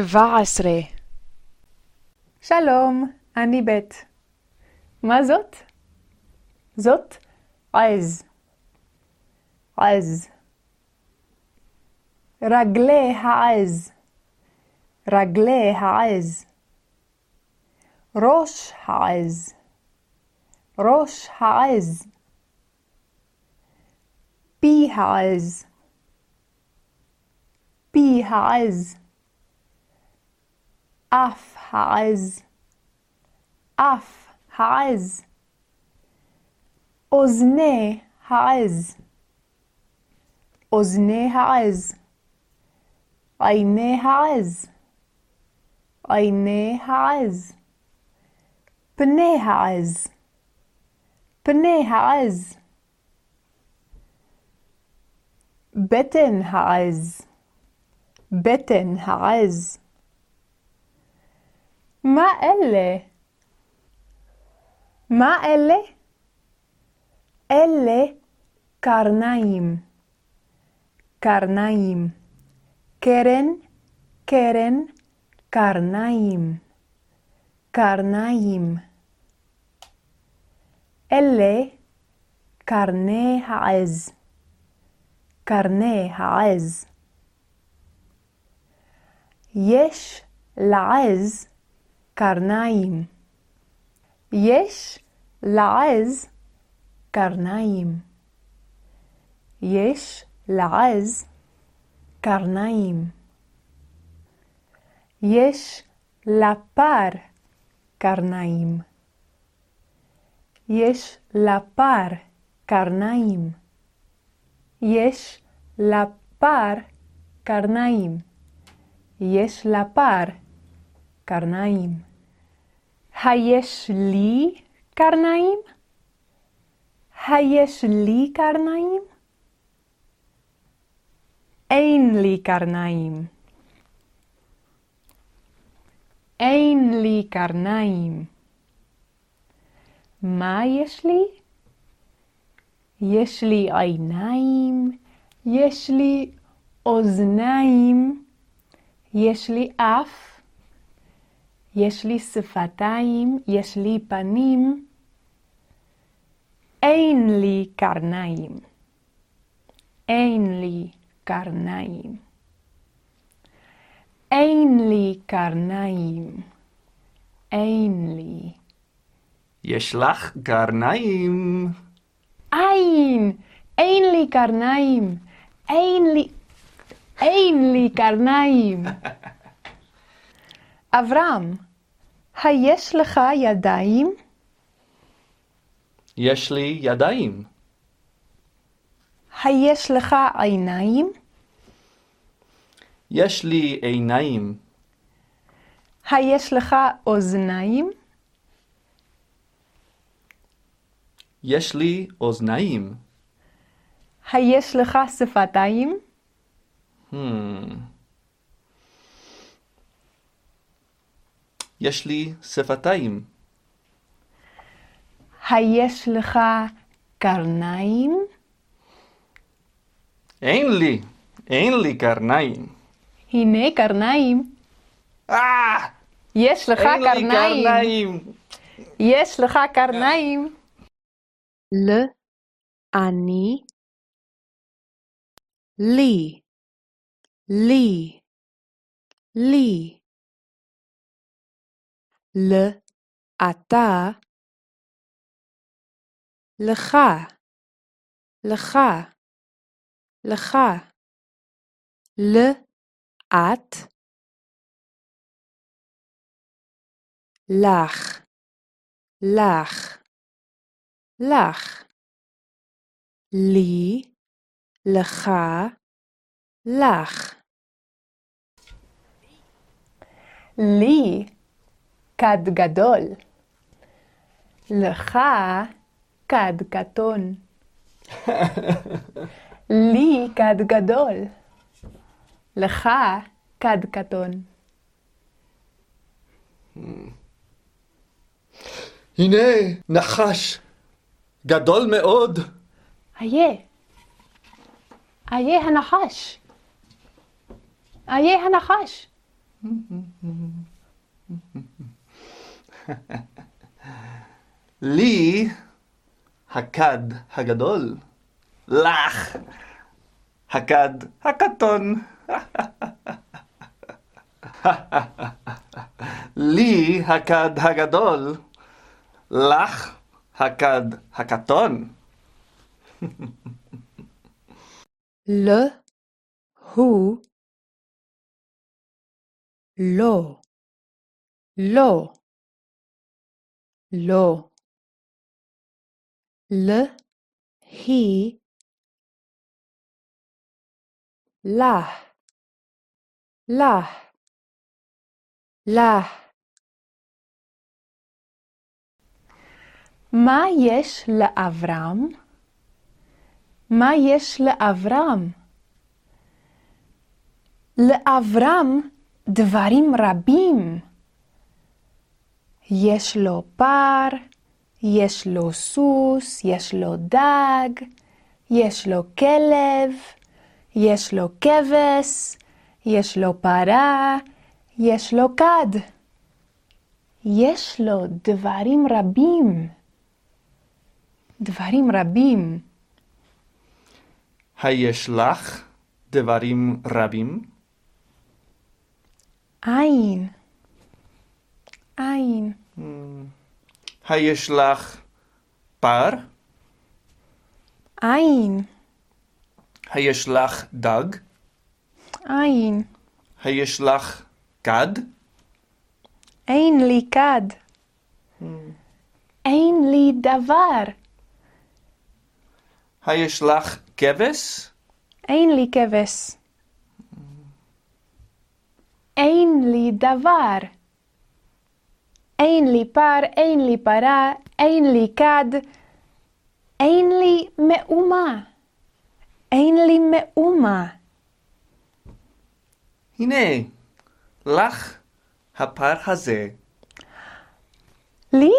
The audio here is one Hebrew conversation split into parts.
שבע עשרה, שלום, אני בית. מה זאת? זאת עז. עז. רגלי העז. רגלי העז. ראש העז. ראש העז. פי העז. פי העז. אף העז. אף העז. אוזני העז. אוזני העז. עיני העז. עיני העז. פני העז. פני העז. בטן העז. מה אלה? מה אלה? אלה קרניים. קרניים. קרן, קרן, קרניים. קרניים. אלה קרני העז. קרני העז. יש לעז קרניים. יש לעז קרניים. יש לעז קרניים. יש לפר קרניים. יש לפר קרניים. יש לפר קרניים. יש לפר קרניים. היש לי קרניים? היש לי קרניים? אין לי קרניים. אין לי קרניים. מה יש לי? יש לי עיניים, יש לי אוזניים, יש לי אף, יש לי שפתיים, יש לי פנים. אין לי קרניים. אין לי קרניים. אין לי קרניים. אין לי. יש לך קרניים. אין! אין לי קרניים. אין לי... אין לי קרניים. אברהם, היש לך ידיים? יש לי ידיים. היש לך עיניים? יש לי עיניים. היש לך אוזניים? יש לי אוזניים. היש לך שפתיים? Hmm. יש לי שפתיים. היש לך קרניים? אין לי. אין לי קרניים. הנה קרניים. אה! יש לך אין לי קרניים. קרניים. יש לך קרניים. ל, אני, לי, לי, לי. ל, אתה, לך, לך, לך. ל, את, לך, לך, לך. לי, לך, לך. לי כד גדול. לך כד קטון. לי כד גדול. לך כד קטון. הנה נחש. גדול מאוד. איה. איה הנחש. איה הנחש. לי הכד הגדול, לך הכד הקטון. לי הכד הגדול, לך הכד הקטון. ל, הוא, לא, לא, לא. ל, היא, לה, לה, לה. מה יש לאברהם? מה יש לאברהם? לאברהם דברים רבים. יש לו פר, יש לו סוס, יש לו דג, יש לו כלב, יש לו כבש, יש לו פרה, יש לו כד. יש לו דברים רבים. דברים רבים. היש לך דברים רבים? אין. אין. היש לך פר? אין. היש לך דג? אין. היש לך כד? אין לי כד. אין לי דבר. היש לך כבש? אין לי כבש. אין לי דבר. אין לי פר, אין לי פרה, אין לי כד. אין לי מאומה. אין לי מאומה. הנה, לך הפר הזה. לי?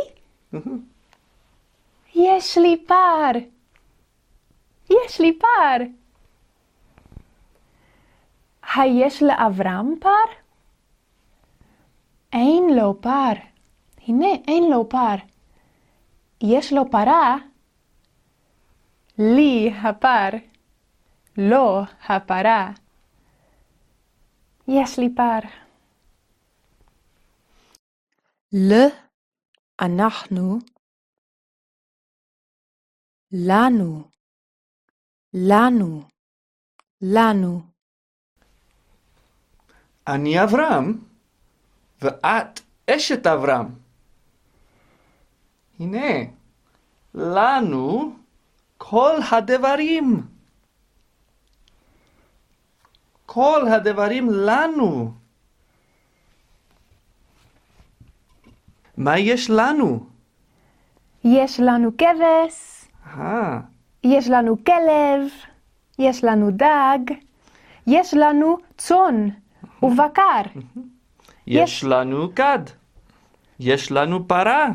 יש לי פר. יש לי פר. היש לאברהם פר? אין לו פר. הנה, אין לו פר. יש לו פרה? לי הפר. לא הפרה. יש לי פר. ל, אנחנו, לנו, לנו, לנו. אני אברהם, ואת אשת אברהם. הנה, לנו כל הדברים. כל הדברים לנו. מה יש לנו? יש לנו כבש. אה, יש לנו כלב, יש לנו דג, יש לנו צאן ובקר, יש לנו כד. יש לנו פרה.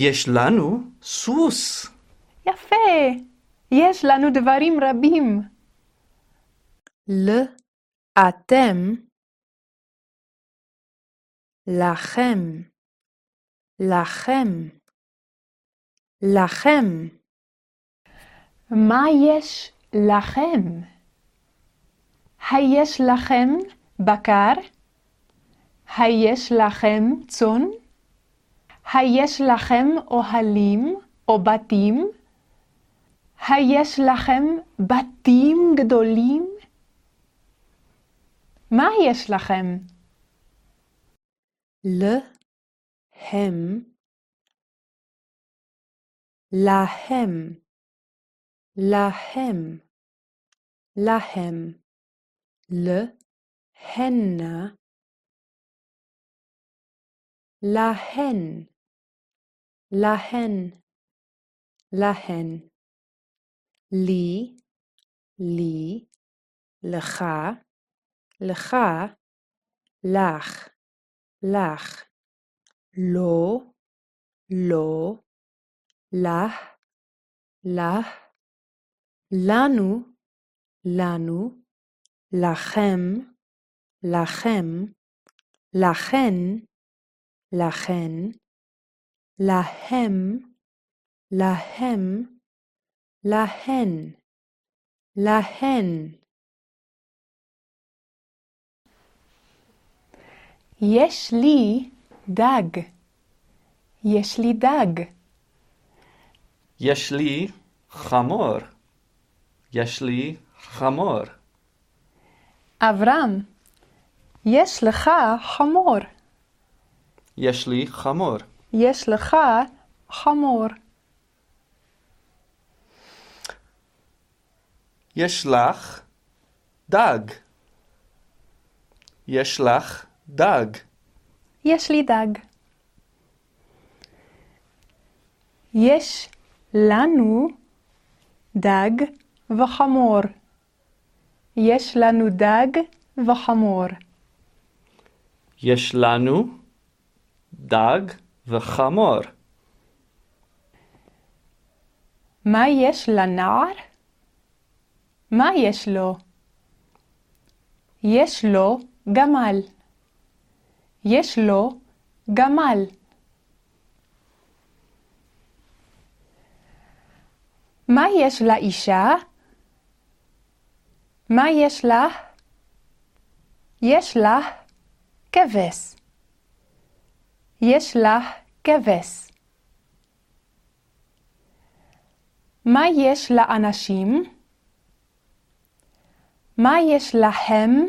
יש לנו סוס. יפה, יש לנו דברים רבים. ל, אתם, לכם, לכם, לכם. מה יש לכם? היש לכם בקר? היש לכם צאן? היש לכם אוהלים או בתים? היש לכם בתים גדולים? מה יש לכם? ל, הם, להם, להם, להם, ל, הנה, להן, להן, להן, לי, לי, לך, לך, לך, לך, לו, לו, לך, לך, לנו, לנו, לכם, לכם, לכן, לכן, להם, להם, להן, להן. יש לי דג. יש לי דג. יש לי חמור. יש לי חמור. אברהם, יש לך חמור. יש לי חמור. יש לך חמור. יש לך דג. יש לך דג. יש לי דג. יש לנו דג וחמור. יש לנו דג וחמור. יש לנו דג וחמור. מה יש לנער? מה יש לו? יש לו גמל. יש לו גמל. מה יש לאישה? מה יש לה? יש לה כבש. יש לה כבש. מה יש לאנשים? מה יש להם?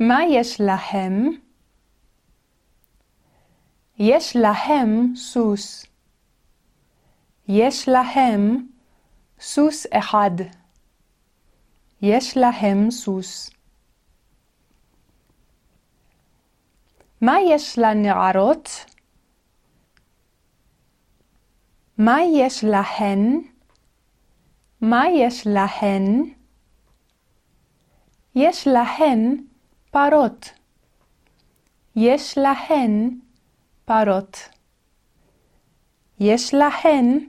מה יש להם? יש להם סוס. יש להם סוס אחד. יש להם סוס. מה יש לנערות? מה יש להן? מה יש להן? יש להן פרות. יש להן פרות. יש להן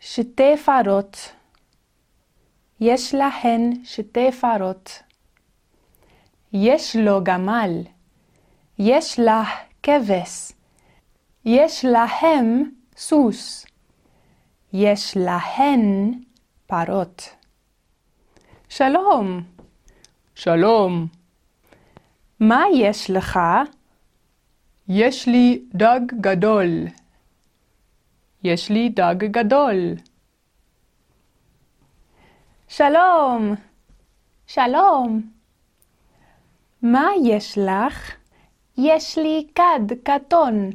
שתי פרות. יש להן שתי פרות. יש לו גמל. יש לה כבש. יש להם סוס. יש להן פרות. שלום. שלום. מה יש לך? יש לי דג גדול. יש לי דג גדול. שלום. שלום. מה יש לך? יש לי כד קטון.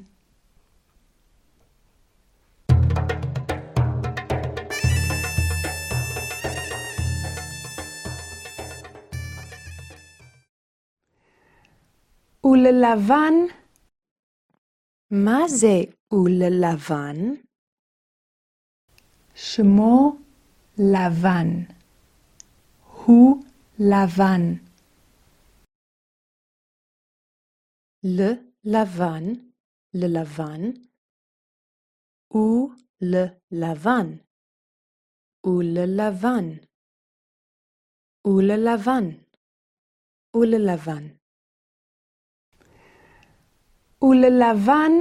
וללבן, מה זה וללבן? שמו לבן. הוא לבן. ללבן, ללבן, וללבן, וללבן, וללבן, וללבן. וללבן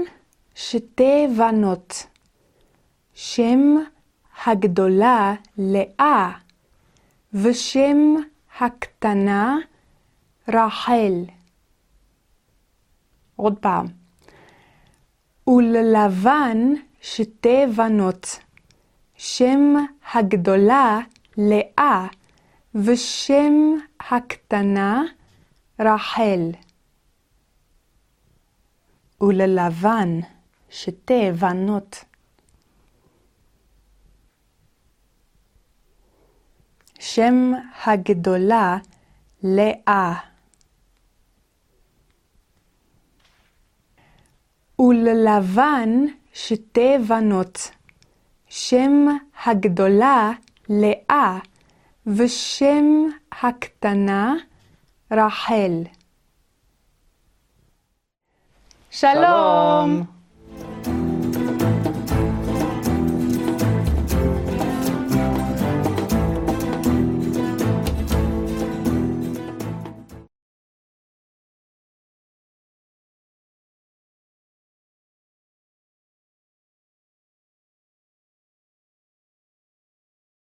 שתי בנות, שם הגדולה לאה, ושם הקטנה רחל. עוד פעם. וללבן שתי בנות, שם הגדולה לאה, ושם הקטנה רחל. וללבן שתי בנות. שם הגדולה לאה. וללבן שתי בנות. שם הגדולה לאה, ושם הקטנה רחל. שלום. שלום.